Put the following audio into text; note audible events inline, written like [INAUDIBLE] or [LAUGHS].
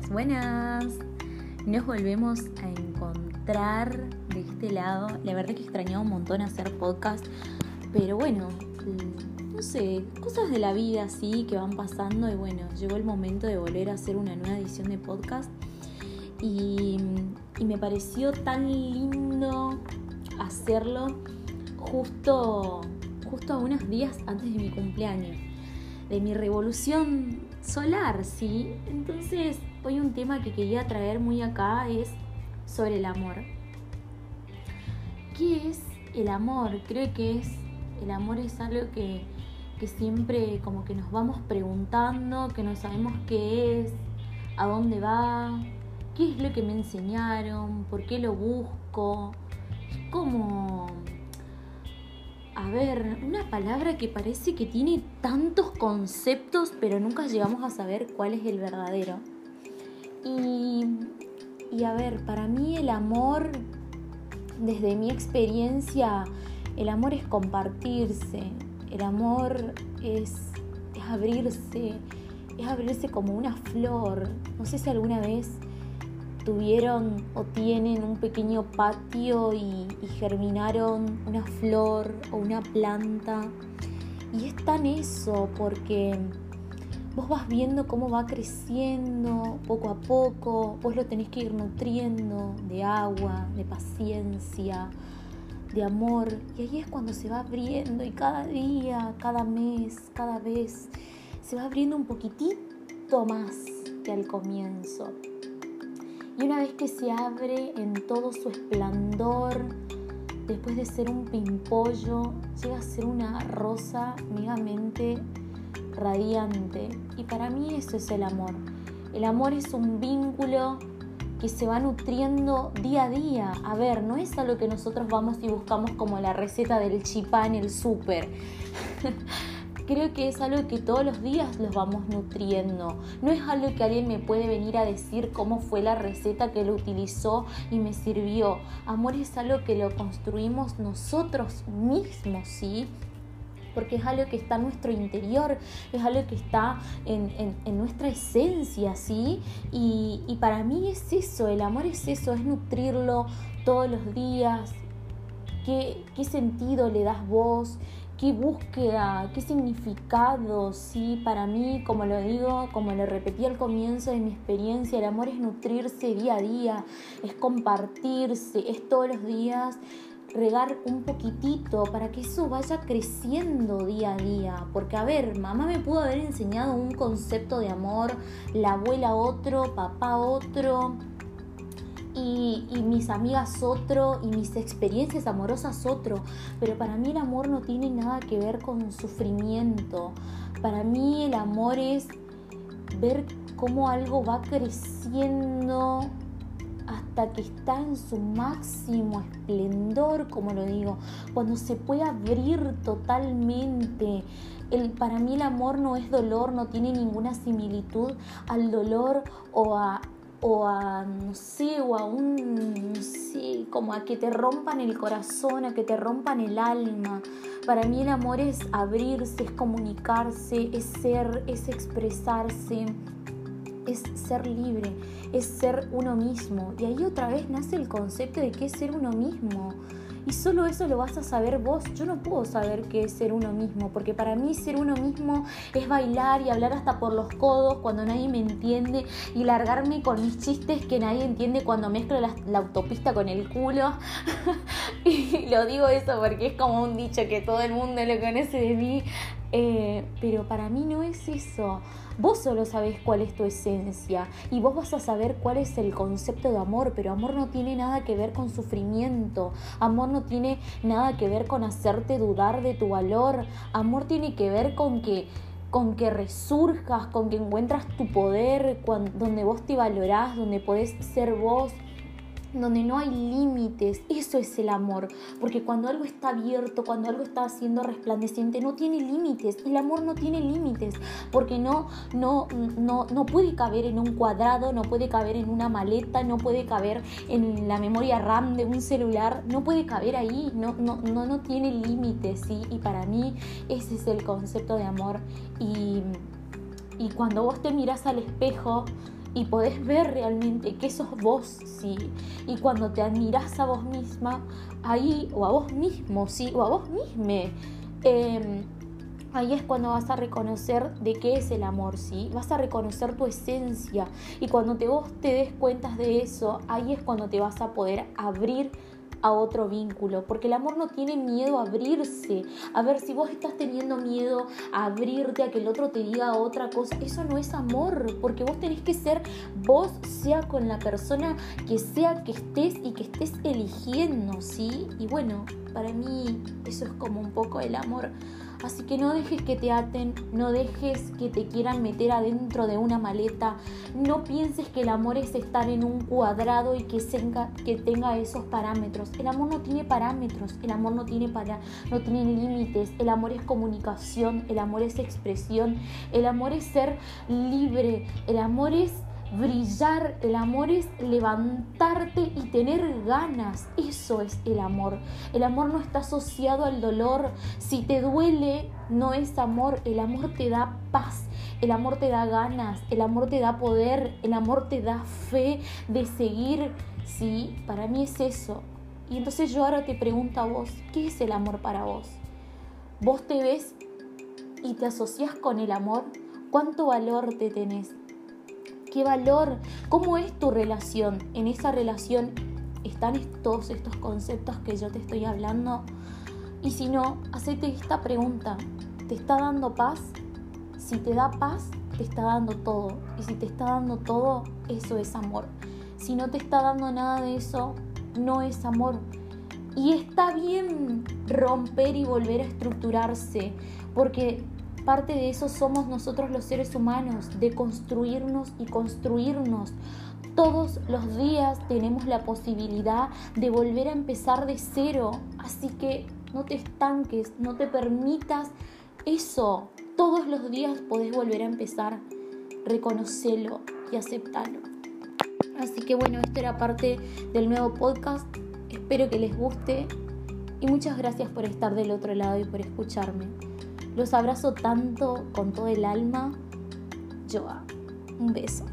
Buenas. Nos volvemos a encontrar de este lado. La verdad que extrañaba un montón hacer podcast, pero bueno, no sé, cosas de la vida así que van pasando y bueno, llegó el momento de volver a hacer una nueva edición de podcast y, y me pareció tan lindo hacerlo justo, justo a unos días antes de mi cumpleaños de mi revolución solar, ¿sí? Entonces, hoy un tema que quería traer muy acá es sobre el amor. ¿Qué es el amor? Creo que es el amor es algo que, que siempre como que nos vamos preguntando, que no sabemos qué es, a dónde va, qué es lo que me enseñaron, por qué lo busco. A ver, una palabra que parece que tiene tantos conceptos, pero nunca llegamos a saber cuál es el verdadero. Y, y a ver, para mí el amor, desde mi experiencia, el amor es compartirse, el amor es, es abrirse, es abrirse como una flor. No sé si alguna vez tuvieron o tienen un pequeño patio y, germinaron una flor o una planta. Y es tan eso porque vos vas viendo cómo va creciendo poco a poco, vos lo tenés que ir nutriendo de agua, de paciencia, de amor. Y ahí es cuando se va abriendo y cada día, cada mes, cada vez se va abriendo un poquitito más que al comienzo. Y una vez que se abre en todo su esplendor, después de ser un pimpollo, llega a ser una rosa megamente radiante. Y para mí eso es el amor. El amor es un vínculo que se va nutriendo día a día. A ver, no es algo que nosotros vamos y buscamos como la receta del chipá en el súper. [LAUGHS] creo que es algo que todos los días los vamos nutriendo. No es algo que alguien me puede venir a decir cómo fue la receta que lo utilizó y me sirvió. Amor es algo que lo construimos nosotros mismos, ¿sí? porque es algo que está en nuestro interior, es algo que está en, nuestra esencia, ¿sí? Y, y, para mí es eso, el amor es eso, es nutrirlo todos los días. ¿Qué, qué sentido le das vos? Qué búsqueda, qué significado, sí, para mí, como lo digo, como lo repetí al comienzo de mi experiencia, el amor es nutrirse día a día, es compartirse, es todos los días regar un poquitito para que eso vaya creciendo día a día. Porque, a ver, mamá me pudo haber enseñado un concepto de amor, la abuela otro, papá otro, y, mis amigas otro y mis experiencias amorosas otro, pero para mí el amor no tiene nada que ver con sufrimiento. Para mí el amor es ver cómo algo va creciendo hasta que está en su máximo esplendor, como lo digo, cuando se puede abrir totalmente. El, para mí el amor no es dolor, no tiene ninguna similitud al dolor o a o a, no sé, o a un, no sé, como a que te rompan el corazón, a que te rompan el alma. Para mí el amor es abrirse, es comunicarse, es ser, es expresarse, es ser libre, es ser uno mismo. Y ahí otra vez nace el concepto de qué es ser uno mismo. Y solo eso lo vas a saber vos. Yo no puedo saber qué es ser uno mismo, porque para mí ser uno mismo es bailar y hablar hasta por los codos cuando nadie me entiende y largarme con mis chistes que nadie entiende cuando mezclo la, autopista con el culo. [LAUGHS] y lo digo eso porque es como un dicho que todo el mundo lo conoce de mí. Eh, pero para mí no es eso. Vos solo sabés cuál es tu esencia y vos vas a saber cuál es el concepto de amor, pero amor no tiene nada que ver con sufrimiento, amor no tiene nada que ver con hacerte dudar de tu valor, amor tiene que ver con que con que resurjas, con que encuentras tu poder, donde vos te valorás, donde podés ser vos, donde no hay límites. Eso es el amor, porque cuando algo está abierto, cuando algo está siendo resplandeciente, no tiene límites. El amor no tiene límites, porque no, no, no, no puede caber en un cuadrado, no puede caber en una maleta, no puede caber en la memoria RAM de un celular, no puede caber ahí, no, no, no, no tiene límites, ¿sí? Y para mí ese es el concepto de amor. Y, y cuando vos te miras al espejo, y podés ver realmente que sos vos, sí. Y cuando te admirás a vos misma, ahí, o a vos mismo, sí, o a vos misma, em, ahí es cuando vas a reconocer de qué es el amor, ¿sí? Vas a reconocer tu esencia. Y cuando te, vos te des cuenta de eso, ahí es cuando te vas a poder abrir a otro vínculo, porque el amor no tiene miedo a abrirse. A ver, si vos estás teniendo miedo a abrirte, a que el otro te diga otra cosa, eso no es amor, porque vos tenés que ser vos, sea con la persona que sea que estés y que estés eligiendo, ¿sí? Y bueno, para mí eso es como un poco el amor. Así que no dejes que te aten, no dejes que te quieran meter adentro de una maleta, no pienses que el amor es estar en un cuadrado y que tenga, esos parámetros. El amor no tiene parámetros, el amor no tiene, para, no tiene límites, el amor es comunicación, el amor es expresión, el amor es ser libre, el amor es brillar, el amor es levantarte y tener ganas. Eso es el amor. El amor no está asociado al dolor. Si te duele, no es amor. El amor te da paz. El amor te da ganas. El amor te da poder. El amor te da fe de seguir. Sí, para mí es eso. Y entonces yo ahora te pregunto a vos, ¿qué es el amor para vos? ¿Vos te ves y te asocias con el amor? ¿Cuánto valor te tenés? Qué valor, cómo es tu relación. En esa relación están todos estos conceptos que yo te estoy hablando. Y si no, hacete esta pregunta. ¿Te está dando paz? Si te da paz, te está dando todo. Y si te está dando todo, eso es amor. Si no te está dando nada de eso, no es amor. Y está bien romper y volver a estructurarse, porque Parte de eso somos nosotros los seres humanos, de construirnos y construirnos. Todos los días tenemos la posibilidad de volver a empezar de cero, así que no te estanques, no te permitas eso. Todos los días podés volver a empezar, reconocelo y aceptarlo. Así que bueno, esto era parte del nuevo podcast. Espero que les guste y muchas gracias por estar del otro lado y por escucharme. Los abrazo tanto con todo el alma. Joa, un beso.